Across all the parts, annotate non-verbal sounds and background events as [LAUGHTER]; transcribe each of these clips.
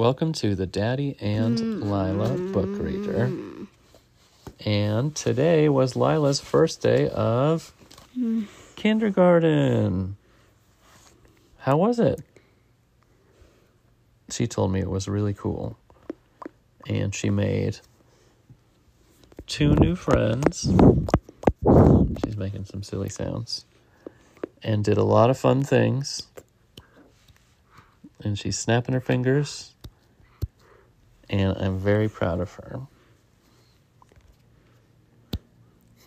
Welcome to the Daddy and Lila book reader. And today was Lila's first day of kindergarten. How was it? She told me it was really cool. And she made two new friends. She's making some silly sounds. And did a lot of fun things. And she's snapping her fingers. And I'm very proud of her.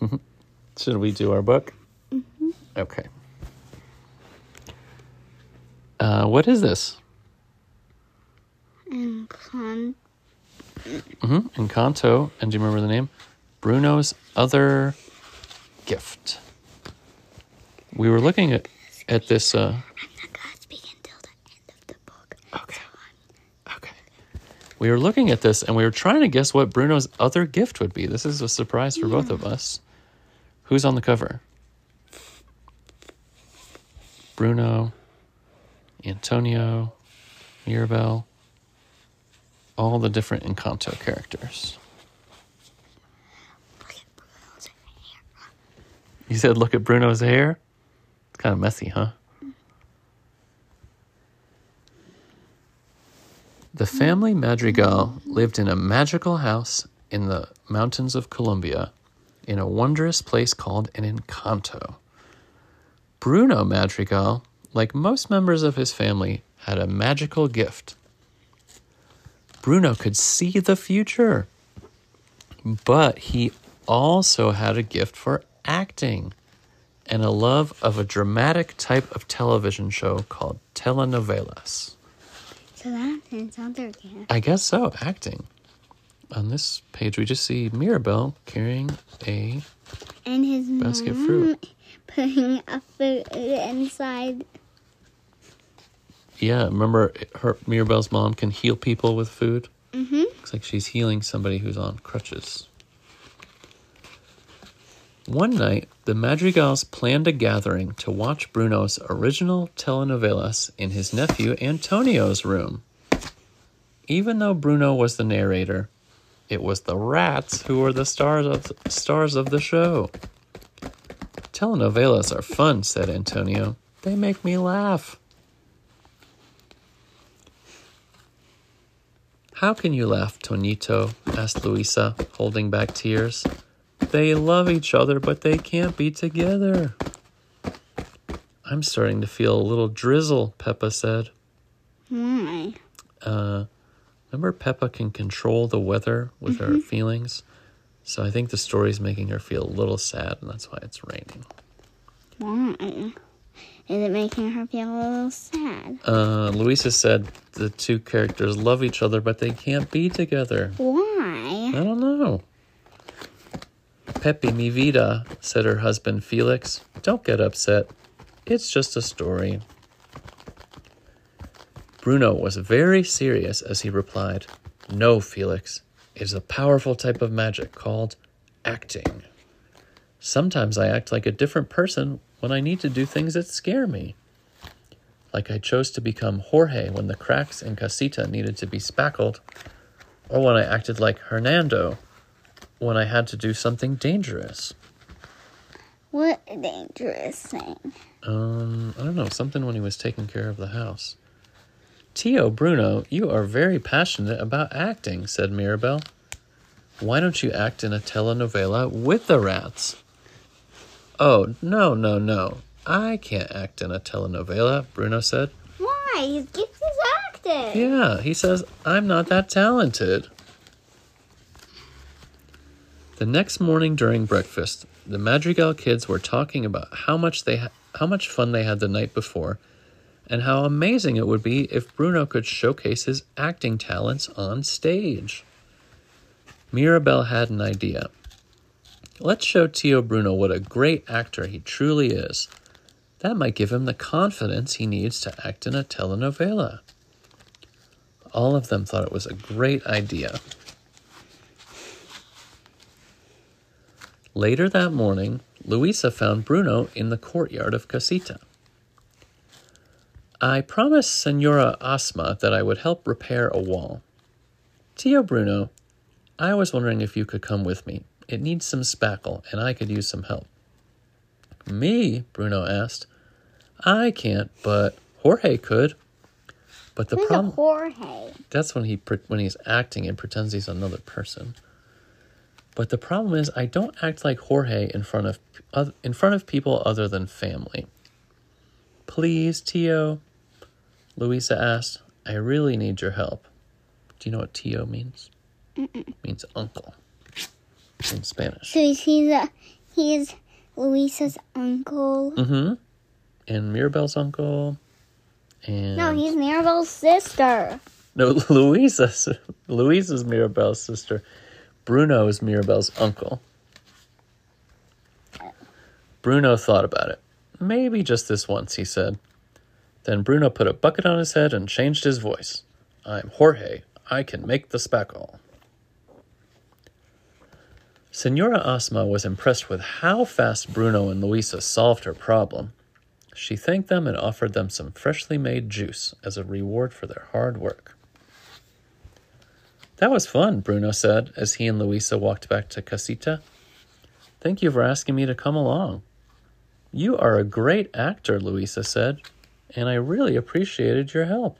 [LAUGHS] Should we do our book? Okay. Uh, what is this? And con- hmm Encanto. And do you remember the name? Bruno's Other Gift. We were looking at, at this. Uh, I'm not gonna speak until the end of the book. Okay. Okay. We were looking at this and we were trying to guess what Bruno's other gift would be. This is a surprise for both of us. Who's on the cover? Bruno, Antonio, Mirabel, all the different Encanto characters. Look at Bruno's hair. You said look at Bruno's hair? It's kind of messy, huh? The family Madrigal lived in a magical house in the mountains of Colombia in a wondrous place called an Encanto. Bruno Madrigal, like most members of his family, had a magical gift. Bruno could see the future, but he also had a gift for acting and a love of a dramatic type of television show called telenovelas. So that's his other gift. I guess so, acting. On this page, we just see Mirabel carrying a. And his Basket of mom fruit. [LAUGHS] putting a food inside. Yeah, remember her Mirabel's mom can heal people with food? Mm-hmm. Looks like she's healing somebody who's on crutches. One night, the Madrigals planned a gathering to watch Bruno's original telenovelas in his nephew Antonio's room. Even though Bruno was the narrator, it was the rats who were the stars of stars of the show. Telenovelas are fun, said Antonio. They make me laugh. How can you laugh, Tonito? asked Luisa, holding back tears. They love each other, but they can't be together. I'm starting to feel a little drizzle, Pepa said. Why? Uh, remember, Pepa can control the weather with her feelings? So I think the story's making her feel a little sad, and that's why it's raining. Why? Is it making her feel a little sad? Uh, Luisa said the two characters love each other, but they can't be together. Why? I don't know. Pepa mi vida, said her husband Felix. Don't get upset. It's just a story. Bruno was very serious as he replied, No, Felix. It is a powerful type of magic called acting. Sometimes I act like a different person when I need to do things that scare me. Like I chose to become Jorge when the cracks in Casita needed to be spackled, or when I acted like Hernando when I had to do something dangerous. What a dangerous thing. Um, I don't know, something when he was taking care of the house. Tio Bruno, you are very passionate about acting, said Mirabel. Why don't you act in a telenovela with the rats? Oh, no, no, no. I can't act in a telenovela, Bruno said. Why? Gift is acting. Yeah, he says, I'm not that talented. The next morning during breakfast, the Madrigal kids were talking about how much they ha- how much fun they had the night before and how amazing it would be if Bruno could showcase his acting talents on stage. Mirabel had an idea. Let's show Tio Bruno what a great actor he truly is. That might give him the confidence he needs to act in a telenovela. All of them thought it was a great idea. Later that morning, Luisa found Bruno in the courtyard of Casita. I promised Senora Asma that I would help repair a wall. Tio Bruno, I was wondering if you could come with me. It needs some spackle, and I could use some help. Me? Bruno asked. I can't, but Jorge could. But the problem Jorge? that's when he pre- when he's acting and pretends he's another person. But the problem is, I don't act like Jorge in front of in front of people other than family. Please, Tio, Luisa asked. I really need your help. Do you know what Tio means? means uncle in Spanish. So he's a he's Luisa's uncle. Mm-hmm. And Mirabel's uncle. And No, he's Mirabel's sister. No, [LAUGHS] Louisa's Luisa's Mirabel's sister. Bruno is Mirabel's uncle. Bruno thought about it. Maybe just this once, he said. Then Bruno put a bucket on his head and changed his voice. I'm Jorge. I can make the spackle. Senora Asma was impressed with how fast Bruno and Luisa solved her problem. She thanked them and offered them some freshly made juice as a reward for their hard work. That was fun, Bruno said as he and Luisa walked back to Casita. Thank you for asking me to come along. You are a great actor, Luisa said, and I really appreciated your help.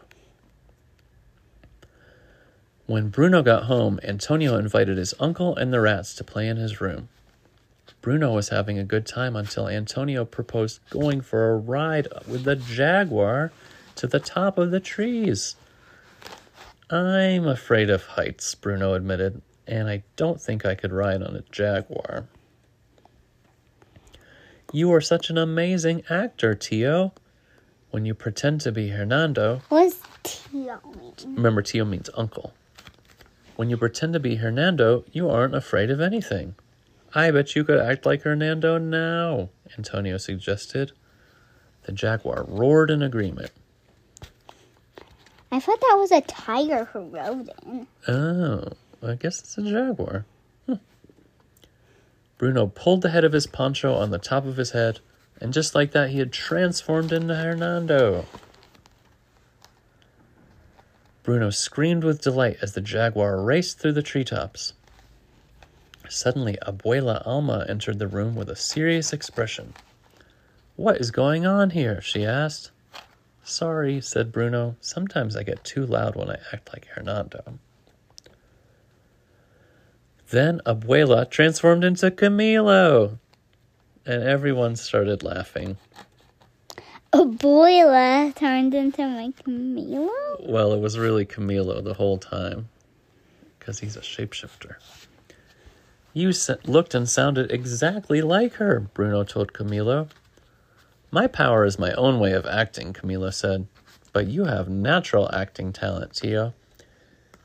When Bruno got home, Antonio invited his uncle and the rats to play in his room. Bruno was having a good time until Antonio proposed going for a ride with the jaguar to the top of the trees. I'm afraid of heights, Bruno admitted, and I don't think I could ride on a jaguar. You are such an amazing actor, Tio. When you pretend to be Hernando, What's Tio mean? remember Tio means uncle. When you pretend to be Hernando, you aren't afraid of anything. I bet you could act like Hernando now, Antonio suggested. The jaguar roared in agreement. I thought that was a tiger who rode in. Oh, I guess it's a jaguar. Bruno pulled the head of his poncho on the top of his head, and just like that, he had transformed into Hernando. Bruno screamed with delight as the jaguar raced through the treetops. Suddenly, Abuela Alma entered the room with a serious expression. What is going on here? she asked. Sorry, said Bruno. Sometimes I get too loud when I act like Hernando. Then Abuela transformed into Camilo, and everyone started laughing. Abuela turned into my Camilo. Well, it was really Camilo the whole time, because he's a shapeshifter. You looked and sounded exactly like her, Bruno told Camilo. My power is my own way of acting, Camilo said, but you have natural acting talent, Tio.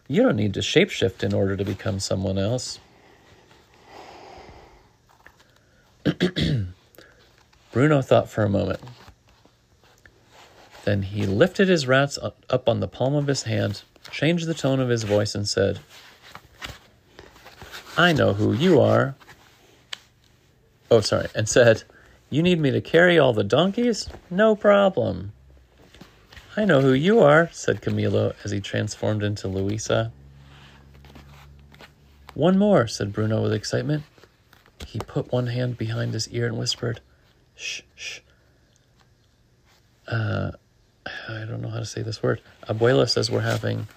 You don't need to shapeshift in order to become someone else. [CLEARS THROAT] Bruno thought for a moment. Then he lifted his rats up on the palm of his hand, changed the tone of his voice, and said, I know who you are. Oh, sorry, and said, You need me to carry all the donkeys? No problem. I know who you are, said Camilo as he transformed into Luisa. One more, said Bruno with excitement. He put one hand behind his ear and whispered, Shh, shh. Uh, I don't know how to say this word. Abuela says we're having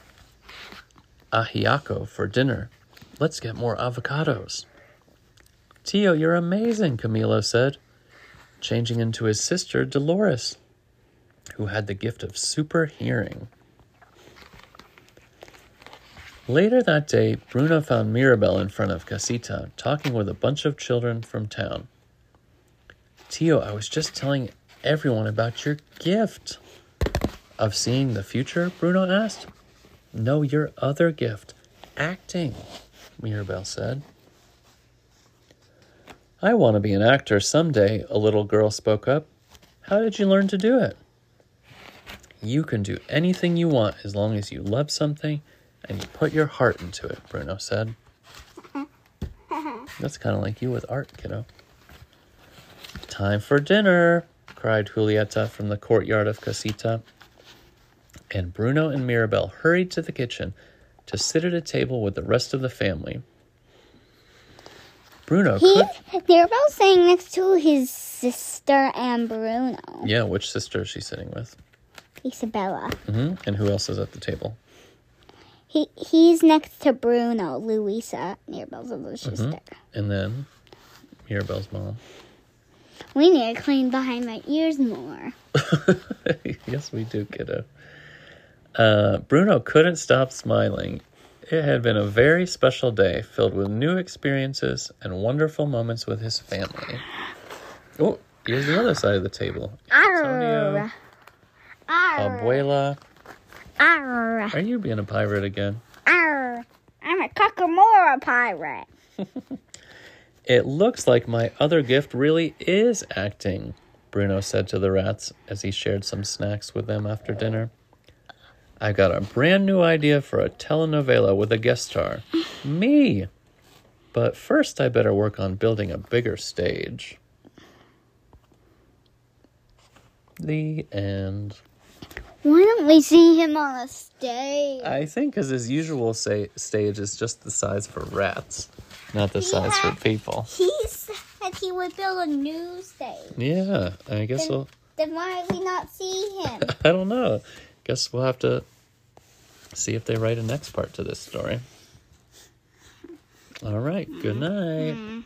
ajiaco for dinner. Let's get more avocados. Tio, you're amazing, Camilo said, changing into his sister, Dolores, who had the gift of super hearing. Later that day, Bruno found Mirabel in front of Casita, talking with a bunch of children from town. Tio, I was just telling everyone about your gift. Of seeing the future? Bruno asked. No, your other gift. Acting, Mirabel said. I want to be an actor someday, a little girl spoke up. How did you learn to do it? You can do anything you want as long as you love something and you put your heart into it, Bruno said. That's kind of like you with art, kiddo. Time for dinner, cried Julieta from the courtyard of Casita. and Bruno and Mirabel hurried to the kitchen to sit at a table with the rest of the family. Bruno He, could. both sitting next to his sister and Bruno. Yeah, which sister is she sitting with? Isabela. hmm And who else is at the table? He he's next to Bruno, Luisa, Mirabel's other sister. And then Mirabel's mom. We need to clean behind my ears more. [LAUGHS] yes, we do, kiddo. Uh, Bruno couldn't stop smiling. It had been a very special day filled with new experiences and wonderful moments with his family. Oh, here's the other side of the table. Antonio, Arr, Abuela. arr, Are you being a pirate again? arr. I'm a Kakamora pirate. [LAUGHS] It looks like my other gift really is acting, Bruno said to the rats as he shared some snacks with them after dinner. I got a brand new idea for a telenovela with a guest star. [LAUGHS] Me! But first, I better work on building a bigger stage. The end. Why don't we see him on a stage? I think because his usual say, stage is just the size for rats, not the size Yeah. for people. He said he would build a new stage. Yeah, I guess we'll. Then why we not see him? [LAUGHS] I don't know. Guess we'll have to see if they write a next part to this story. All right. Good mm-hmm. night. Mm-hmm.